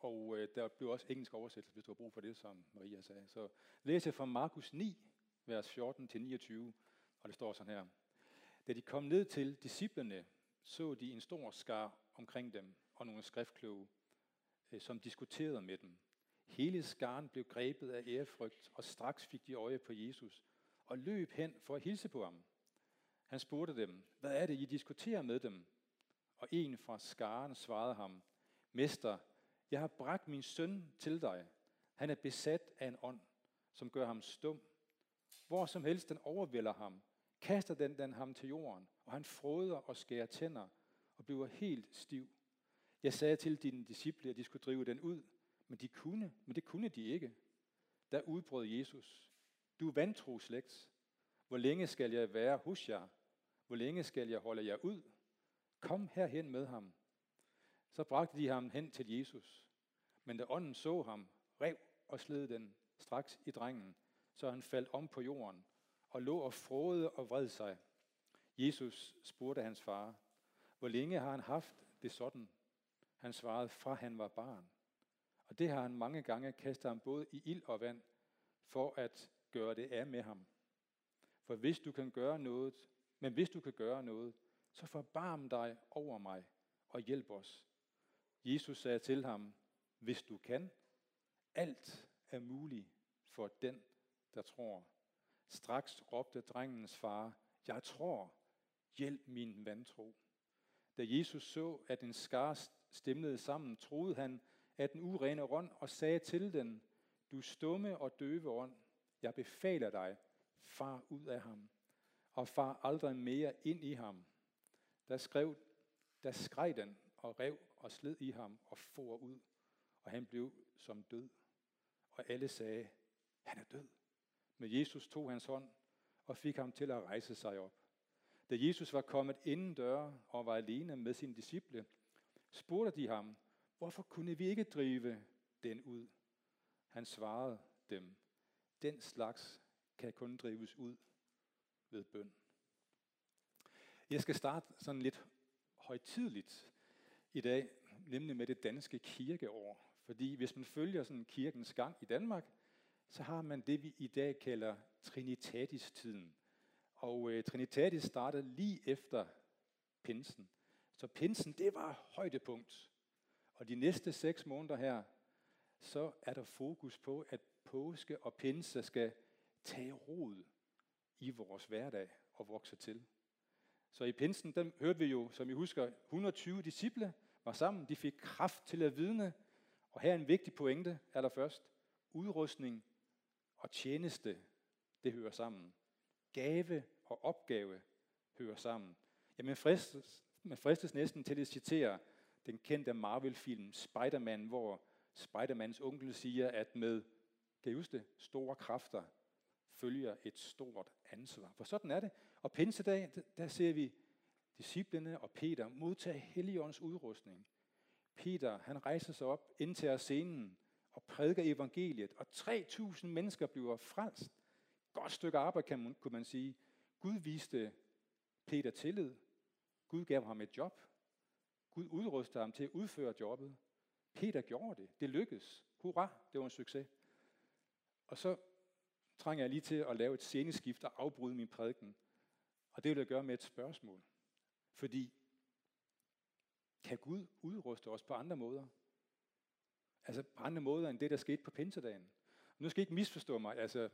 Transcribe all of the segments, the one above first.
og øh, der blev også engelsk oversættelse, hvis du har brug for det, som Maria sagde. Så læser fra Markus 9, vers 14-29, og det står sådan her. Da de kom ned til disciplene, så de en stor skar omkring dem, og nogle skriftkloge, øh, som diskuterede med dem. Hele skaren blev grebet af ærefrygt, og straks fik de øje på Jesus, og løb hen for at hilse på ham. Han spurgte dem, hvad er det, I diskuterer med dem? Og en fra skaren svarede ham, Mester, jeg har bragt min søn til dig. Han er besat af en ånd, som gør ham stum. Hvor som helst den overvælder ham, kaster den den ham til jorden, og han froder og skærer tænder og bliver helt stiv. Jeg sagde til dine disciple, at de skulle drive den ud, men de kunne, men det kunne de ikke. Der udbrød Jesus. Du er vantro slægt. Hvor længe skal jeg være hos jer? Hvor længe skal jeg holde jer ud? Kom herhen med ham. Så bragte de ham hen til Jesus. Men da ånden så ham, rev og sled den straks i drengen, så han faldt om på jorden og lå og frode og vred sig. Jesus spurgte hans far, hvor længe har han haft det sådan? Han svarede, fra han var barn. Og det har han mange gange kastet ham både i ild og vand, for at gøre det af med ham. For hvis du kan gøre noget, men hvis du kan gøre noget, så forbarm dig over mig og hjælp os. Jesus sagde til ham, hvis du kan, alt er muligt for den, der tror. Straks råbte drengens far, jeg tror, hjælp min vantro. Da Jesus så, at en skar stemlede sammen, troede han, at den urene ånd og sagde til den, du stumme og døve ånd, jeg befaler dig, far ud af ham, og far aldrig mere ind i ham. Der, skrev, der skreg den og rev og sled i ham og for ud, og han blev som død. Og alle sagde, han er død. Men Jesus tog hans hånd og fik ham til at rejse sig op. Da Jesus var kommet inden døre og var alene med sine disciple, spurgte de ham, hvorfor kunne vi ikke drive den ud? Han svarede dem, den slags kan kun drives ud ved bøn. Jeg skal starte sådan lidt højtidligt i dag, nemlig med det danske kirkeår. Fordi hvis man følger sådan kirkens gang i Danmark, så har man det, vi i dag kalder Trinitatis-tiden. Og øh, Trinitatis startede lige efter pinsen. Så pinsen, det var højdepunkt. Og de næste seks måneder her, så er der fokus på, at påske og pinse skal tage rod i vores hverdag og vokse til. Så i pinsen, der hørte vi jo, som I husker, 120 disciple var sammen. De fik kraft til at vidne. Og her er en vigtig pointe allerførst. Udrustning og tjeneste, det hører sammen. Gave og opgave hører sammen. Jamen fristes, man fristes næsten til at citere den kendte Marvel-film Spider-Man, hvor Spider-Mans onkel siger, at med, kan I huske det, store kræfter følger et stort ansvar. For sådan er det. Og pinsedag, der ser vi disciplene og Peter modtage Helligåndens udrustning. Peter, han rejser sig op, ind til scenen og prædiker evangeliet, og 3.000 mennesker bliver frelst. Godt stykke arbejde, kan man, kunne man sige. Gud viste Peter tillid. Gud gav ham et job. Gud udrustede ham til at udføre jobbet. Peter gjorde det. Det lykkedes. Hurra, det var en succes. Og så trænger jeg lige til at lave et sceneskift og afbryde min prædiken. Og det vil jeg gøre med et spørgsmål. Fordi, kan Gud udruste os på andre måder? Altså på andre måder end det, der skete på pinsedagen. Nu skal I ikke misforstå mig. Altså,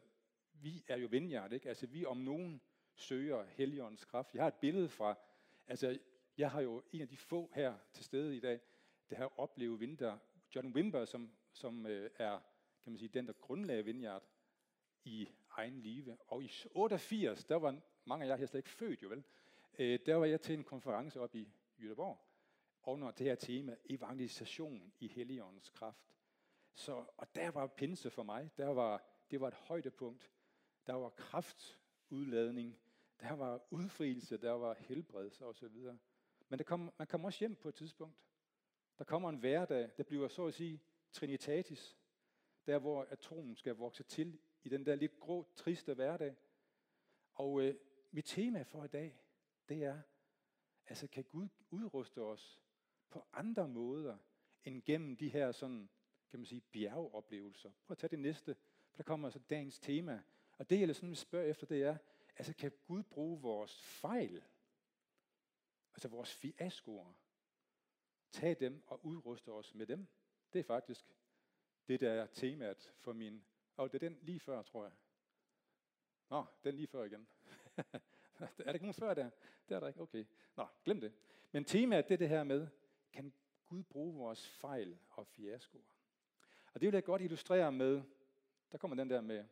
vi er jo vindhjert, ikke? Altså, vi om nogen søger Helligåndens kraft. Jeg har et billede fra, altså, jeg har jo en af de få her til stede i dag, der har oplevet vinter. John Wimber, som, som øh, er, kan man sige, den, der grundlagde vineyard i egen live. Og i 88, der var mange af jer her slet ikke født, jo vel? Øh, der var jeg til en konference op i Jødeborg, under det her tema, evangelisation i Helligåndens kraft. Så, og der var pinse for mig. Der var, det var et højdepunkt. Der var kraftudladning. Der var udfrielse. Der var helbredelse osv. Men der kom, man kommer også hjem på et tidspunkt. Der kommer en hverdag, der bliver så at sige trinitatis. Der hvor atomen skal vokse til i den der lidt grå, triste hverdag. Og øh, mit tema for i dag, det er, altså kan Gud udruste os på andre måder, end gennem de her sådan, kan man sige, bjergeoplevelser. Prøv at tage det næste, for der kommer altså dagens tema. Og det, jeg ligesom sådan vil spørge efter, det er, altså kan Gud bruge vores fejl, altså vores fiaskoer, tage dem og udruste os med dem? Det er faktisk det, der er temaet for min... Og det er den lige før, tror jeg. Nå, den lige før igen. er der ikke nogen før der? Det er der ikke. Okay. Nå, glem det. Men temaet det er det her med, kan Gud bruge vores fejl og fiaskoer? Og det vil jeg godt illustrere med, der kommer den der med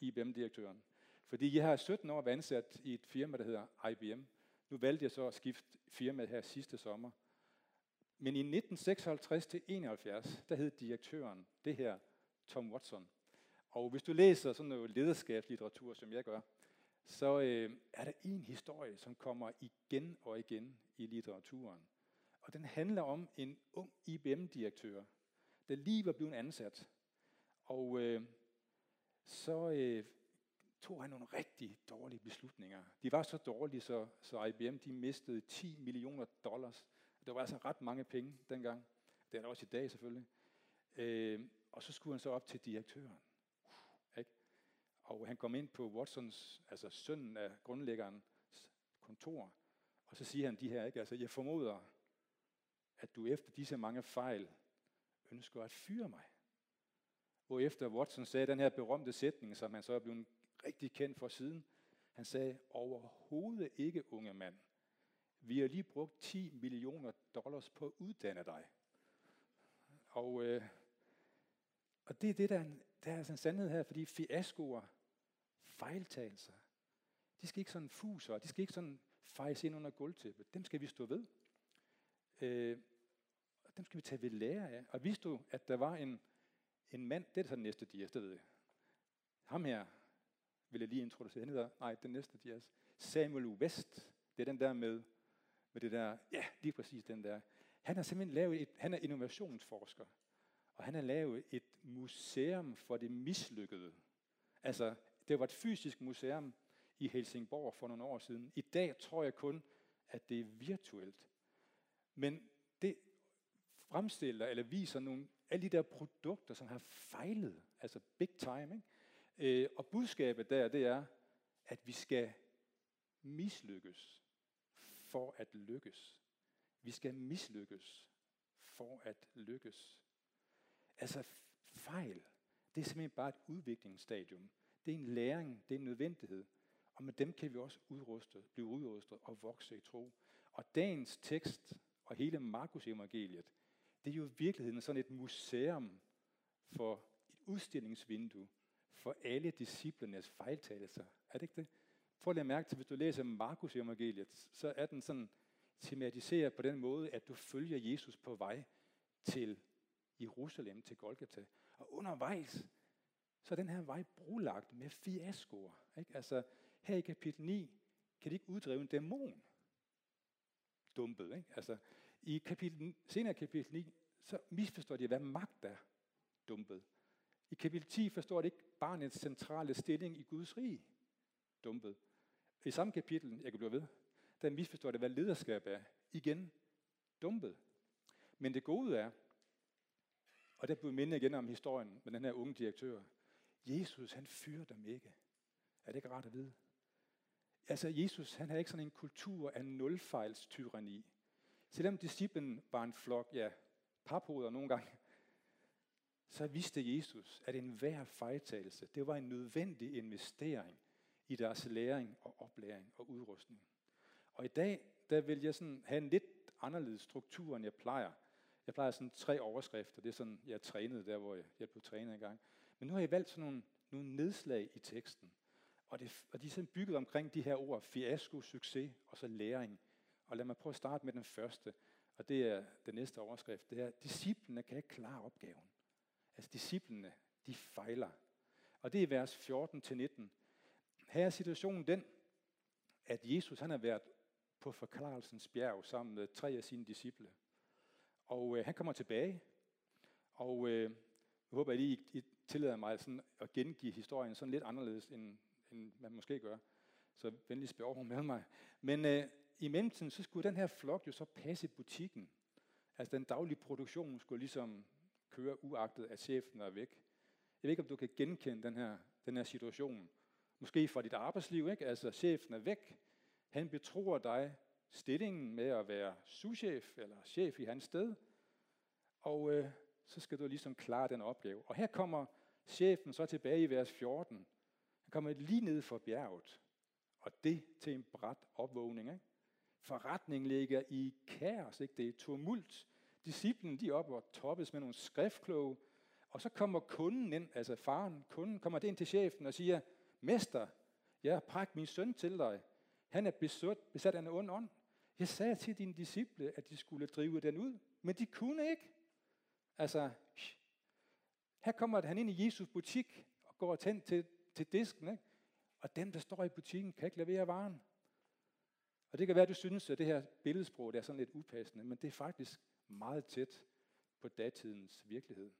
IBM-direktøren. Fordi jeg har 17 år været ansat i et firma, der hedder IBM. Nu valgte jeg så at skifte firma her sidste sommer. Men i 1956 til 71, der hed direktøren det her Tom Watson. Og hvis du læser sådan noget lederskabslitteratur, som jeg gør, så øh, er der en historie, som kommer igen og igen i litteraturen. Og den handler om en ung IBM-direktør, der lige var blevet ansat. Og øh, så øh, tog han nogle rigtig dårlige beslutninger. De var så dårlige, så, så IBM de mistede 10 millioner dollars. Det var altså ret mange penge dengang. Det er der også i dag selvfølgelig. Øh, og så skulle han så op til direktøren. Og han kom ind på Watsons, altså sønnen af grundlæggerens kontor, og så siger han de her, ikke? Altså, jeg formoder, at du efter disse mange fejl ønsker at fyre mig. Og efter Watson sagde den her berømte sætning, som han så er blevet rigtig kendt for siden. Han sagde, overhovedet ikke, unge mand. Vi har lige brugt 10 millioner dollars på at uddanne dig. Og, øh, og det er det, der er, en, der er altså en sandhed her, fordi fiaskoer, fejltagelser, de skal ikke sådan fuser, de skal ikke sådan fejse ind under gulvtæppet. Dem skal vi stå ved. Øh, og dem skal vi tage ved lære af. Og vidste du, at der var en, en mand, det er så den næste dias, det ved jeg. Ham her vil jeg lige introducere. Han hedder, nej, den næste dias. Samuel West. Det er den der med, med det der, ja, lige præcis den der. Han har simpelthen lavet et, han er innovationsforsker. Og han har lavet et museum for det mislykkede. Altså, det var et fysisk museum i Helsingborg for nogle år siden. I dag tror jeg kun, at det er virtuelt. Men fremstiller eller viser nogle alle de der produkter, som har fejlet, altså big time. Ikke? Øh, og budskabet der, det er, at vi skal mislykkes for at lykkes. Vi skal mislykkes for at lykkes. Altså fejl, det er simpelthen bare et udviklingsstadium. Det er en læring, det er en nødvendighed. Og med dem kan vi også udruste, blive udrustet og vokse i tro. Og dagens tekst og hele Markus evangeliet, det er jo i virkeligheden sådan et museum for et udstillingsvindue for alle disciplernes fejltagelser. Er det ikke det? Prøv at mærke til, hvis du læser Markus evangeliet, så er den sådan tematiseret på den måde, at du følger Jesus på vej til Jerusalem, til Golgata. Og undervejs, så er den her vej brulagt med fiaskoer. Ikke? Altså, her i kapitel 9 kan de ikke uddrive en dæmon. Dumpet, ikke? Altså, i kapitel, senere kapitel 9, så misforstår de, hvad magt er. Dumpet. I kapitel 10 forstår de ikke barnets centrale stilling i Guds rige. Dumpet. I samme kapitel, jeg kan blive ved, der misforstår det, hvad lederskab er. Igen. Dumpet. Men det gode er, og der bliver mindet igen om historien med den her unge direktør, Jesus, han fyrer dem ikke. Er det ikke rart at vide? Altså, Jesus, han havde ikke sådan en kultur af nulfejlstyranni. Selvom disciplen var en flok, ja, paphoder nogle gange, så vidste Jesus, at enhver fejltagelse, det var en nødvendig investering i deres læring og oplæring og udrustning. Og i dag, der vil jeg sådan have en lidt anderledes struktur, end jeg plejer. Jeg plejer sådan tre overskrifter. Det er sådan, jeg trænede der, hvor jeg, jeg blev trænet engang. Men nu har jeg valgt sådan nogle, nogle nedslag i teksten. Og, det, og de er sådan bygget omkring de her ord, fiasko, succes og så læring. Og lad mig prøve at starte med den første, og det er den næste overskrift. Det er, disciplene kan ikke klare opgaven. Altså, disciplene, de fejler. Og det er vers 14-19. Her er situationen den, at Jesus han har været på forklarelsens bjerg sammen med tre af sine disciple. Og øh, han kommer tilbage, og øh, jeg håber, at I, I tillader mig sådan at gengive historien sådan lidt anderledes, end, end man måske gør. Så venligst spørg med mig. Men øh, i mellemtiden, så skulle den her flok jo så passe butikken. Altså den daglige produktion skulle ligesom køre uagtet, at chefen er væk. Jeg ved ikke, om du kan genkende den her, den her situation. Måske fra dit arbejdsliv, ikke? Altså chefen er væk. Han betror dig stillingen med at være souschef eller chef i hans sted. Og øh, så skal du ligesom klare den opgave. Og her kommer chefen så tilbage i vers 14. Han kommer lige ned fra bjerget. Og det til en bræt opvågning. Ikke? Forretningen ligger i kaos, ikke? det er tumult. Disciplen de er op og toppes med nogle skriftkloge. Og så kommer kunden ind, altså faren, kunden kommer ind til chefen og siger, Mester, jeg har prægt min søn til dig. Han er besat, besat af en ond ånd. Jeg sagde til dine disciple, at de skulle drive den ud, men de kunne ikke. Altså, her kommer han ind i Jesus butik og går tændt til, til disken, ikke? og dem, der står i butikken, kan ikke levere varen. Og det kan være, at du synes, at det her billedsprog det er sådan lidt upassende, men det er faktisk meget tæt på datidens virkelighed.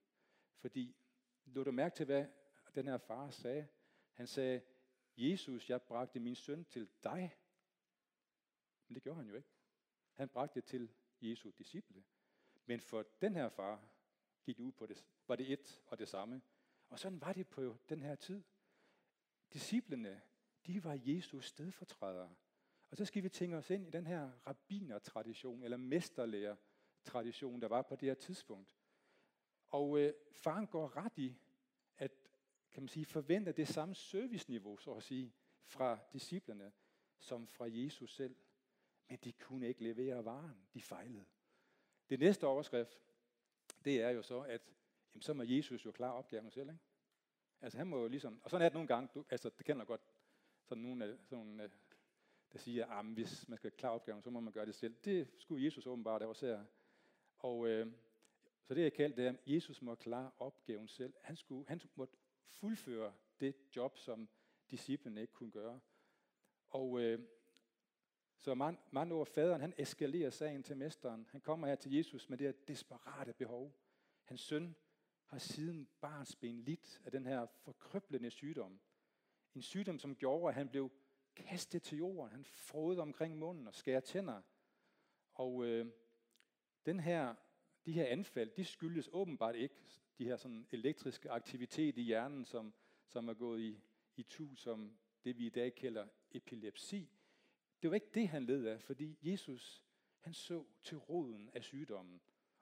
Fordi, lå du mærke til, hvad den her far sagde? Han sagde, Jesus, jeg bragte min søn til dig. Men det gjorde han jo ikke. Han bragte det til Jesu disciple. Men for den her far gik ud på det, var det et og det samme. Og sådan var det på den her tid. Disciplene, de var Jesus stedfortrædere. Og så skal vi tænke os ind i den her rabbinertradition, eller mesterlærer-tradition, der var på det her tidspunkt. Og øh, faren går ret i, at kan man sige, forvente det samme serviceniveau, så at sige, fra disciplerne, som fra Jesus selv. Men de kunne ikke levere varen. De fejlede. Det næste overskrift, det er jo så, at jamen, så må Jesus jo klare opgaven selv. Ikke? Altså han må jo ligesom, og sådan er det nogle gange, du, altså det kender godt sådan nogle, sådan, nogle der siger, ah, at hvis man skal klare opgaven, så må man gøre det selv. Det skulle Jesus åbenbart også her. Og øh, så det jeg kaldte det, at Jesus må klare opgaven selv. Han, skulle, han måtte fuldføre det job, som disciplene ikke kunne gøre. Og øh, så man, man over faderen, han eskalerer sagen til mesteren. Han kommer her til Jesus med det her desperate behov. Hans søn har siden barnsben lidt af den her forkrøblende sygdom. En sygdom, som gjorde, at han blev kastet til jorden. Han frode omkring munden og skærer tænder. Og øh, den her, de her anfald, de skyldes åbenbart ikke de her sådan elektriske aktivitet i hjernen, som, som er gået i, i tu, som det vi i dag kalder epilepsi. Det var ikke det, han led af, fordi Jesus, han så til roden af sygdommen,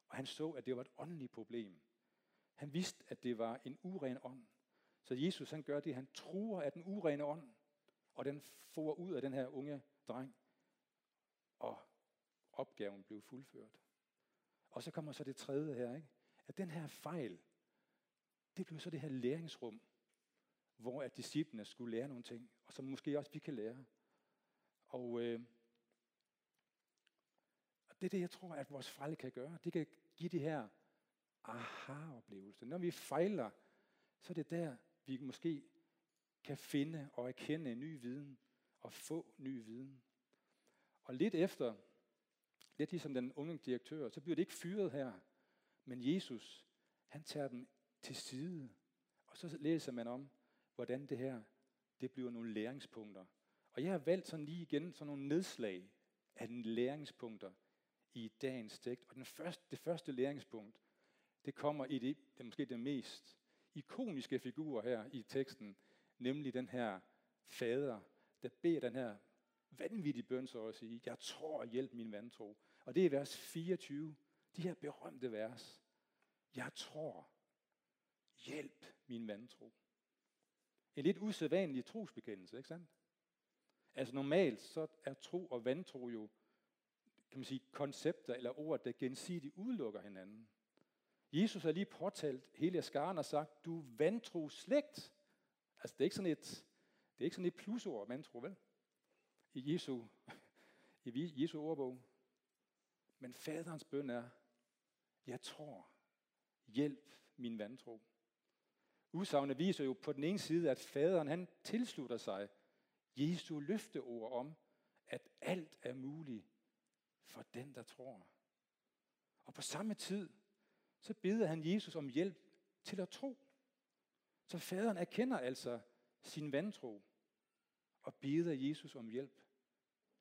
og han så, at det var et åndeligt problem. Han vidste, at det var en uren ånd. Så Jesus han gør det, han truer af den urene ånd, og den for ud af den her unge dreng, og opgaven blev fuldført. Og så kommer så det tredje her, ikke? at den her fejl, det blev så det her læringsrum, hvor at disciplene skulle lære nogle ting, og som måske også vi kan lære. Og, øh, og det er det, jeg tror, at vores fejl kan gøre. Det kan give de her aha-oplevelse. Når vi fejler, så er det der, vi måske kan finde og erkende ny viden og få ny viden. Og lidt efter, lidt ligesom den unge direktør, så bliver det ikke fyret her, men Jesus, han tager dem til side, og så læser man om, hvordan det her, det bliver nogle læringspunkter. Og jeg har valgt sådan lige igen sådan nogle nedslag af den læringspunkter i dagens tekst. Og den første, det første læringspunkt, det kommer i det, det måske det mest ikoniske figur her i teksten, nemlig den her fader, der beder den her vanvittige bøn, så at sige, jeg tror, hjælp min vantro. Og det er vers 24, de her berømte vers. Jeg tror, hjælp min vantro. En lidt usædvanlig trosbekendelse, ikke sandt? Altså normalt så er tro og vantro jo, kan man sige, koncepter eller ord, der gensidigt udelukker hinanden. Jesus har lige påtalt hele skaren og sagt, du vantro slægt. Altså det er ikke sådan et, det er ikke sådan et plusord, vantro, vel? I Jesu, i Jesu ordbog. Men faderens bøn er, jeg tror, hjælp min vantro. Udsagnet viser jo på den ene side, at faderen han tilslutter sig Jesu løfteord om, at alt er muligt for den, der tror. Og på samme tid, så beder han Jesus om hjælp til at tro. Så faderen erkender altså sin vantro og beder Jesus om hjælp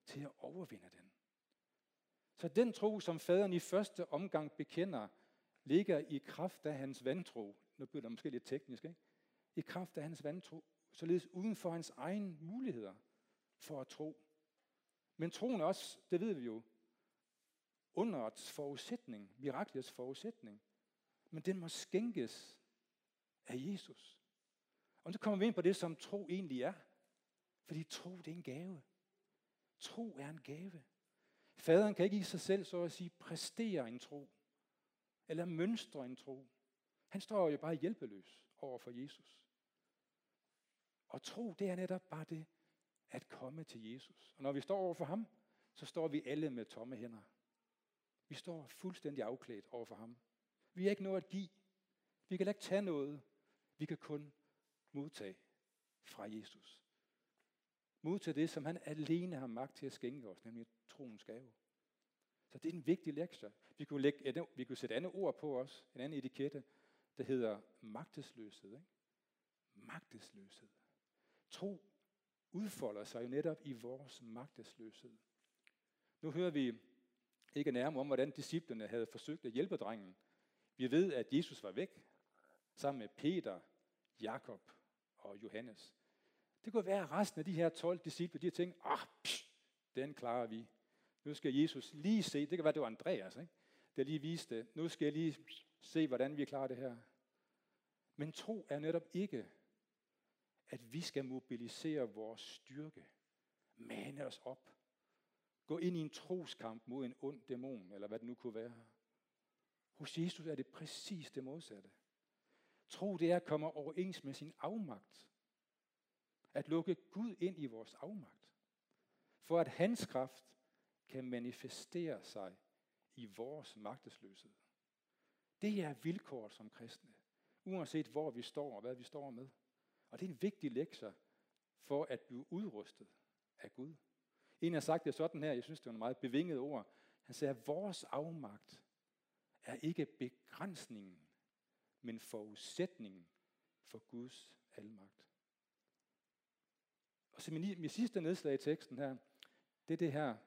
til at overvinde den. Så den tro, som faderen i første omgang bekender, ligger i kraft af hans vantro. Nu bliver det måske lidt teknisk, ikke? I kraft af hans vantro, således uden for hans egen muligheder for at tro. Men troen er også, det ved vi jo, underets forudsætning, miraklets forudsætning. Men den må skænkes af Jesus. Og så kommer vi ind på det, som tro egentlig er. Fordi tro, det er en gave. Tro er en gave. Faderen kan ikke i sig selv, så at sige, præstere en tro. Eller mønstre en tro. Han står jo bare hjælpeløs over for Jesus. Og tro, det er netop bare det, at komme til Jesus. Og når vi står over for ham, så står vi alle med tomme hænder. Vi står fuldstændig afklædt over for ham. Vi har ikke noget at give. Vi kan ikke tage noget. Vi kan kun modtage fra Jesus. Modtage det, som han alene har magt til at skænke os, nemlig troens gave. Så det er en vigtig lektie. Vi kunne, lægge et, vi kunne sætte andet ord på os, en anden etikette, der hedder magtesløshed. Ikke? Magtesløshed. Tro udfolder sig jo netop i vores magtesløshed. Nu hører vi ikke nærmere om, hvordan disciplene havde forsøgt at hjælpe drengen. Vi ved, at Jesus var væk, sammen med Peter, Jakob og Johannes. Det kunne være, at resten af de her 12 disciple, de har tænkt, ah, psh, den klarer vi. Nu skal Jesus lige se, det kan være, det var Andreas, ikke? der lige viste, nu skal jeg lige se, hvordan vi klarer det her. Men tro er netop ikke, at vi skal mobilisere vores styrke, mane os op, gå ind i en troskamp mod en ond dæmon, eller hvad det nu kunne være. Hos Jesus er det præcis det modsatte. Tro det er at komme overens med sin afmagt. At lukke Gud ind i vores afmagt. For at hans kraft kan manifestere sig i vores magtesløshed. Det er vilkåret som kristne, uanset hvor vi står og hvad vi står med. Og det er en vigtig lektie for at blive udrustet af Gud. En har sagt det sådan her, jeg synes det var en meget bevinget ord. Han sagde, at vores afmagt er ikke begrænsningen, men forudsætningen for Guds almagt. Og så min, min sidste nedslag i teksten her, det er det her,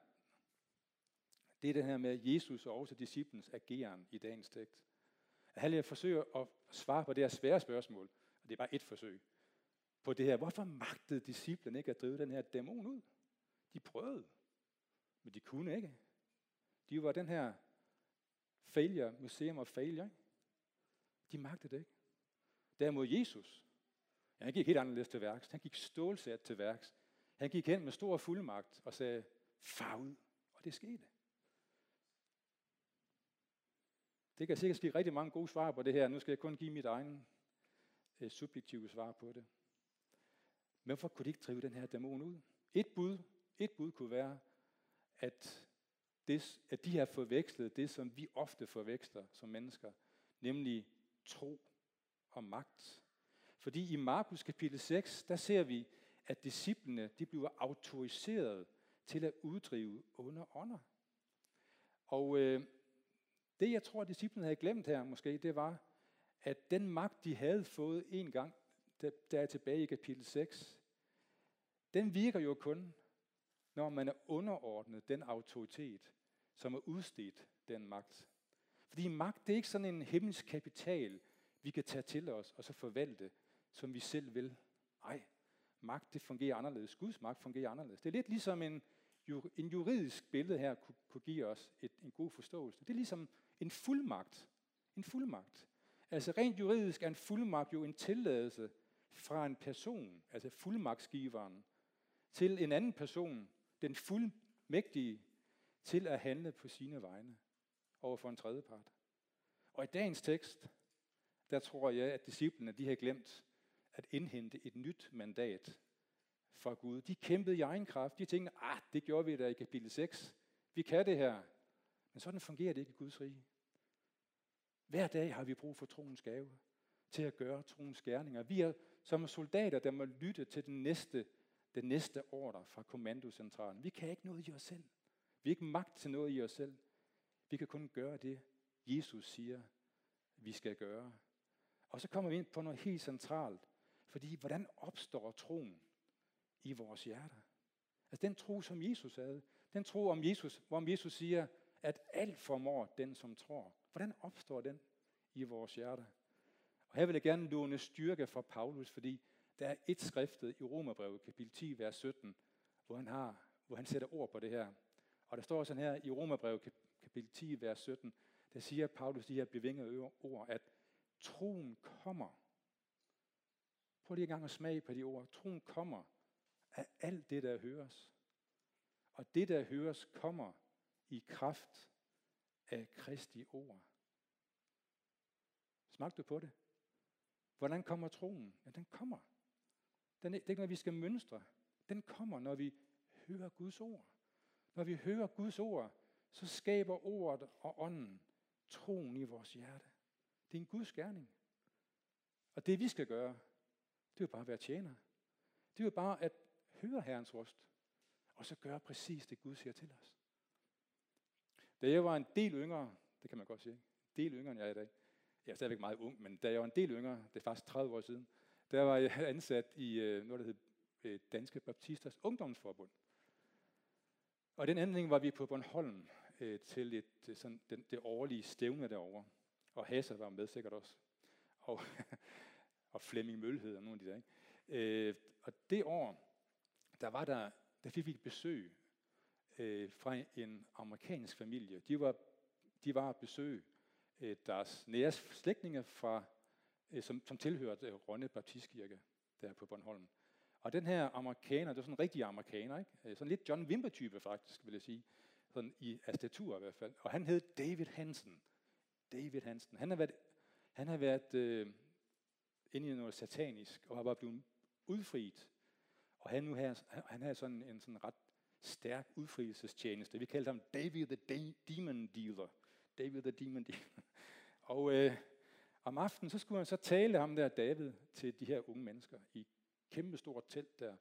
det er det her med Jesus og også disciplens ageren i dagens tekst. At Han forsøger at svare på det her svære spørgsmål, og det er bare et forsøg, på det her, hvorfor magtede disciplen ikke at drive den her dæmon ud? De prøvede, men de kunne ikke. De var den her failure, museum of failure. Ikke? De magtede det ikke. Derimod Jesus, han gik helt anderledes til værks. Han gik stålsat til værks. Han gik hen med stor fuldmagt og sagde, far ud. Og det skete. Det kan sikkert ske rigtig mange gode svar på det her. Nu skal jeg kun give mit egen øh, subjektive svar på det. Men hvorfor kunne de ikke drive den her dæmon ud? Et bud, et bud kunne være, at, det, at de har forvekslet det, som vi ofte forveksler som mennesker, nemlig tro og magt. Fordi i Markus kapitel 6, der ser vi, at disciplene de bliver autoriseret til at uddrive under ånder. Og øh, det, jeg tror, at disciplene havde glemt her måske, det var, at den magt, de havde fået en gang, der er tilbage i kapitel 6, den virker jo kun, når man er underordnet den autoritet, som er udstedt den magt. Fordi magt, det er ikke sådan en himmelsk kapital, vi kan tage til os og så forvalte, som vi selv vil. Nej, magt det fungerer anderledes. Guds magt fungerer anderledes. Det er lidt ligesom en, en juridisk billede her kunne, kunne give os et, en god forståelse. Det er ligesom en fuldmagt. En fuldmagt. Altså rent juridisk er en fuldmagt jo en tilladelse fra en person, altså fuldmagtsgiveren, til en anden person, den fuldmægtige, til at handle på sine vegne over for en tredje part. Og i dagens tekst, der tror jeg, at disciplene de har glemt at indhente et nyt mandat fra Gud. De kæmpede i egen kraft. De tænkte, ah, det gjorde vi da i kapitel 6. Vi kan det her. Men sådan fungerer det ikke i Guds rige. Hver dag har vi brug for troens gave. til at gøre troens gerninger. Vi er som soldater, der må lytte til den næste, den næste ordre fra kommandocentralen. Vi kan ikke noget i os selv. Vi har ikke magt til noget i os selv. Vi kan kun gøre det, Jesus siger, vi skal gøre. Og så kommer vi ind på noget helt centralt. Fordi hvordan opstår troen i vores hjerter? Altså den tro, som Jesus havde. Den tro om Jesus, hvor Jesus siger, at alt formår den, som tror. Hvordan opstår den i vores hjerter? Og her vil jeg gerne låne styrke fra Paulus, fordi der er et skriftet i Romerbrevet, kapitel 10, vers 17, hvor han, har, hvor han sætter ord på det her. Og der står sådan her i Romerbrevet, kapitel 10, vers 17, der siger Paulus de her bevingede ord, at troen kommer. Prøv lige en gang at smage på de ord. Troen kommer af alt det, der høres. Og det, der høres, kommer i kraft af Kristi ord. Smagte du på det? Hvordan kommer troen? Ja, den kommer. Den det er ikke noget, vi skal mønstre. Den kommer, når vi hører Guds ord. Når vi hører Guds ord, så skaber ordet og ånden troen i vores hjerte. Det er en Guds gerning. Og det vi skal gøre, det er jo bare at være tjener. Det er jo bare at høre Herrens røst, og så gøre præcis det Gud siger til os. Da jeg var en del yngre, det kan man godt sige, en del yngre end jeg er i dag, jeg er stadigvæk meget ung, men da jeg var en del yngre, det er faktisk 30 år siden, der var jeg ansat i øh, noget, der hed øh, Danske Baptisters Ungdomsforbund. Og den anden var vi på Bornholm øh, til et, øh, sådan, den, det årlige stævne derovre. Og Hasser var med sikkert også. Og, og Flemming Mølhed og nogle af de der. Ikke? Øh, og det år, der var der, der fik vi et besøg øh, fra en amerikansk familie. De var, de var at besøge øh, deres nære slægtninge, fra, øh, som, som tilhørte øh, Rønne Baptistkirke der på Bornholm. Og den her amerikaner, det var sådan en rigtig amerikaner, ikke? Øh, sådan lidt John Wimber-type faktisk, vil jeg sige. Sådan i astatur i hvert fald. Og han hed David Hansen. David Hansen. Han har været, han har været øh, inde i noget satanisk, og har bare blevet udfriet. Og han nu her, han havde sådan en sådan ret stærk udfrielsestjeneste. Vi kaldte ham David the Demon Dealer. David the Demon Dealer. og øh, om aftenen, så skulle han så tale ham der, David, til de her unge mennesker i kæmpe stort telt der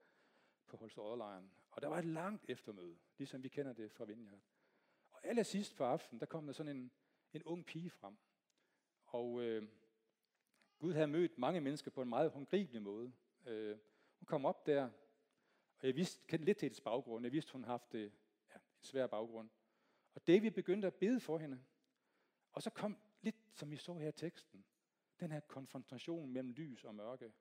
på Holstøjlejren. Og der var et langt eftermøde, ligesom vi kender det fra Vineyard. Og allersidst på aftenen, der kom der sådan en, en ung pige frem. Og øh, Gud havde mødt mange mennesker på en meget håndgribelig måde. Øh, hun kom op der, og jeg vidste, kendte lidt til hendes baggrund. Jeg vidste, hun havde haft øh, ja, en svær baggrund. Og David begyndte at bede for hende. Og så kom lidt, som I så her i teksten, den her konfrontation mellem lys og mørke.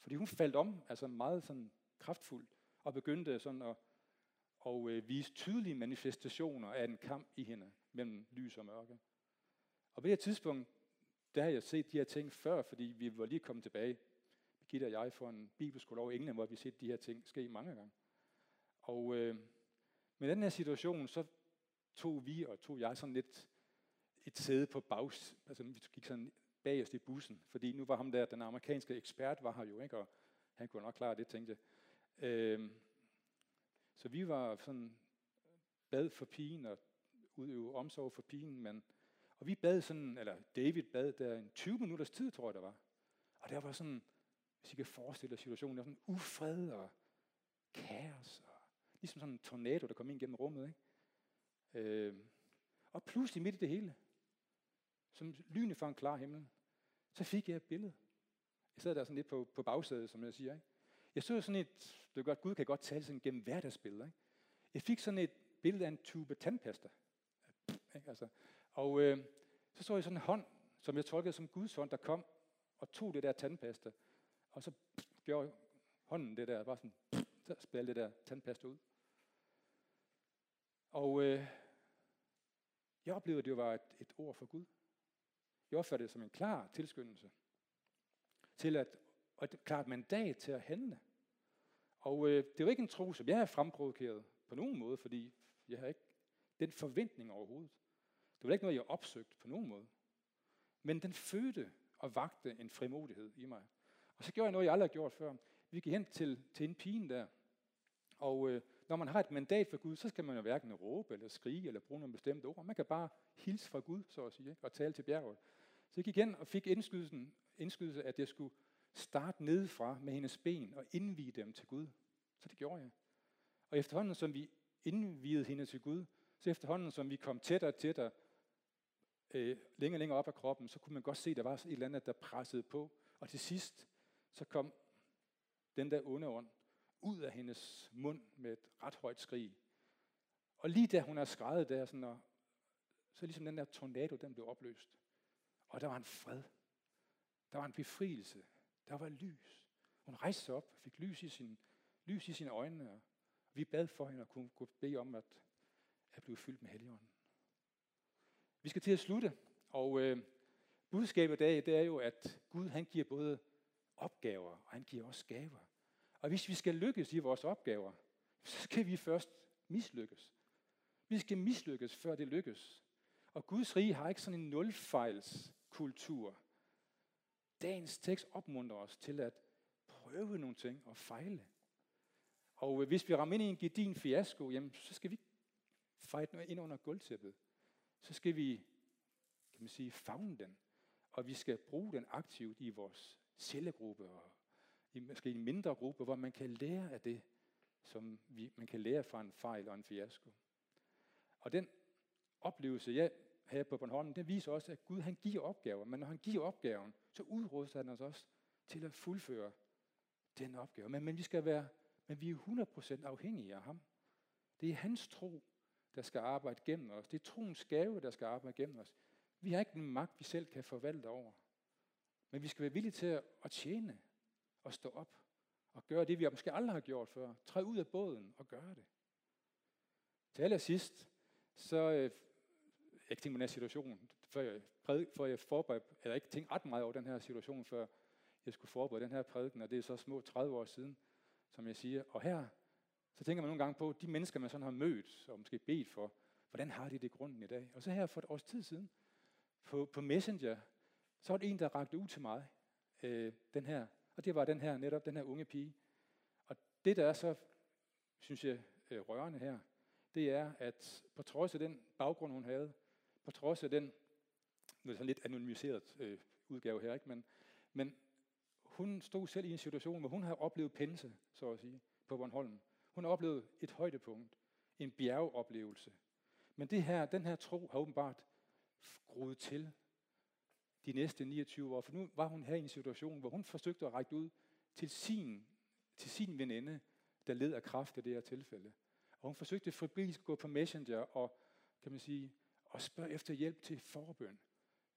Fordi hun faldt om, altså meget sådan kraftfuldt, og begyndte sådan at, at øh, vise tydelige manifestationer af en kamp i hende mellem lys og mørke. Og på det her tidspunkt, der har jeg set de her ting før, fordi vi var lige kommet tilbage, Birgitte og jeg, for en bibelskole over i England, hvor vi har set de her ting ske mange gange. Og øh, med den her situation, så tog vi og tog jeg sådan lidt et sæde på bags, altså vi gik sådan bagerst i bussen, fordi nu var ham der, den amerikanske ekspert var her jo, ikke? og han kunne nok klare det, tænkte jeg. Øh, så vi var sådan bad for pigen og udøve omsorg for pigen, men, og vi bad sådan, eller David bad der en 20 minutters tid, tror jeg, der var. Og der var sådan, hvis I kan forestille jer situationen, der var sådan ufred og kaos, og ligesom sådan en tornado, der kom ind gennem rummet. Ikke? Øh, og pludselig midt i det hele, som lynet fra en klar himmel, så fik jeg et billede. Jeg sad der sådan lidt på, på bagsædet, som jeg siger. Ikke? Jeg så sådan et, det er godt, Gud kan godt tale sådan gennem hverdagsbilleder. Ikke? Jeg fik sådan et billede af en tube tandpasta. Ikke? Altså, og øh, så så jeg sådan en hånd, som jeg tolkede som Guds hånd, der kom og tog det der tandpasta. Og så gjorde hånden det der, bare sådan, så spillede det der tandpasta ud. Og øh, jeg oplevede, at det var et, et ord for Gud. Jeg opfattede det som en klar tilskyndelse til at, og et klart mandat til at handle. Og øh, det var ikke en tro, som jeg har fremprovokeret på nogen måde, fordi jeg har ikke den forventning overhovedet. Det var ikke noget, jeg opsøgte på nogen måde. Men den fødte og vagte en frimodighed i mig. Og så gjorde jeg noget, jeg aldrig har gjort før. Vi gik hen til, til en pige der. Og øh, når man har et mandat for Gud, så skal man jo hverken råbe eller skrige eller bruge nogle bestemte ord. Man kan bare hilse fra Gud, så at sige, ikke? og tale til bjerget. Så jeg gik hen og fik indskydelsen, indskydelse, at jeg skulle starte nedefra med hendes ben og indvige dem til Gud. Så det gjorde jeg. Og efterhånden, som vi indviede hende til Gud, så efterhånden, som vi kom tættere og tættere, øh, længere og længere op af kroppen, så kunne man godt se, at der var et eller andet, der pressede på. Og til sidst, så kom den der onde ånd ud af hendes mund med et ret højt skrig. Og lige da hun har skrevet der, sådan, og, så ligesom den der tornado, den blev opløst. Og der var en fred. Der var en befrielse. Der var lys. Hun rejste sig op og fik lys i, sin, lys i sine øjne. Og vi bad for hende og kunne, kunne bede om at, at blive fyldt med helligånden. Vi skal til at slutte, og øh, budskabet i dag, det er jo, at Gud han giver både opgaver, og han giver også gaver. Og hvis vi skal lykkes i vores opgaver, så skal vi først mislykkes. Vi skal mislykkes, før det lykkes. Og Guds rige har ikke sådan en nulfejlskultur. Dagens tekst opmuntrer os til at prøve nogle ting og fejle. Og øh, hvis vi rammer ind i en gedin fiasko, jamen, så skal vi fejle noget ind under gulvtæppet. Så skal vi, kan man sige, fagne den. Og vi skal bruge den aktivt i vores cellegruppe og i måske en mindre gruppe, hvor man kan lære af det, som vi, man kan lære fra en fejl og en fiasko. Og den oplevelse, jeg havde på Bornholm, den viser også, at Gud han giver opgaver, men når han giver opgaven, så udruster han os også til at fuldføre den opgave. Men, men vi skal være, men vi er 100% afhængige af ham. Det er hans tro, der skal arbejde gennem os. Det er troens gave, der skal arbejde gennem os. Vi har ikke den magt, vi selv kan forvalte over. Men vi skal være villige til at tjene og stå op og gøre det, vi måske aldrig har gjort før. Træd ud af båden og gøre det. Til allersidst, så øh, jeg ikke tænkt på den her situation, før jeg, præd, før jeg forberedte, eller ikke tænkt ret meget over den her situation, før jeg skulle forberede den her prædiken, og det er så små 30 år siden, som jeg siger. Og her, så tænker man nogle gange på, de mennesker, man sådan har mødt, og måske bedt for, hvordan har de det grunden i dag? Og så her for et års tid siden, på, på Messenger, så var det en, der rakte ud til mig, øh, den her, og det var den her, netop den her unge pige. Og det, der er så, synes jeg, øh, rørende her, det er, at på trods af den baggrund, hun havde, på trods af den, nu er sådan lidt anonymiseret øh, udgave her, ikke? Men, men hun stod selv i en situation, hvor hun havde oplevet pense, så at sige, på Bornholm. Hun har oplevet et højdepunkt, en bjergeoplevelse. Men det her, den her tro har åbenbart groet til de næste 29 år. For nu var hun her i en situation, hvor hun forsøgte at række ud til sin, til sin veninde, der led af kraft i det her tilfælde. Og hun forsøgte forbi at gå på Messenger og, kan man sige, og spørg efter hjælp til forbøn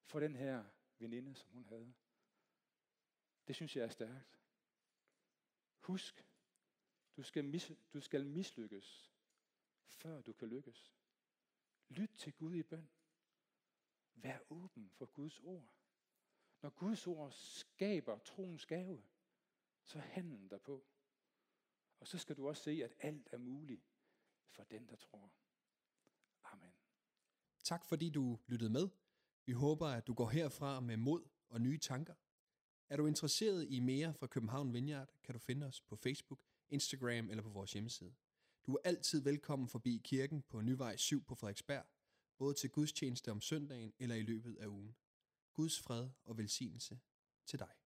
for den her veninde, som hun havde. Det synes jeg er stærkt. Husk, du skal, mis, du skal mislykkes, før du kan lykkes. Lyt til Gud i bøn. Vær åben for Guds ord. Når Guds ord skaber troens gave, så handler der på. Og så skal du også se, at alt er muligt for den, der tror. Tak fordi du lyttede med. Vi håber, at du går herfra med mod og nye tanker. Er du interesseret i mere fra København Vineyard, kan du finde os på Facebook, Instagram eller på vores hjemmeside. Du er altid velkommen forbi kirken på Nyvej 7 på Frederiksberg, både til gudstjeneste om søndagen eller i løbet af ugen. Guds fred og velsignelse til dig.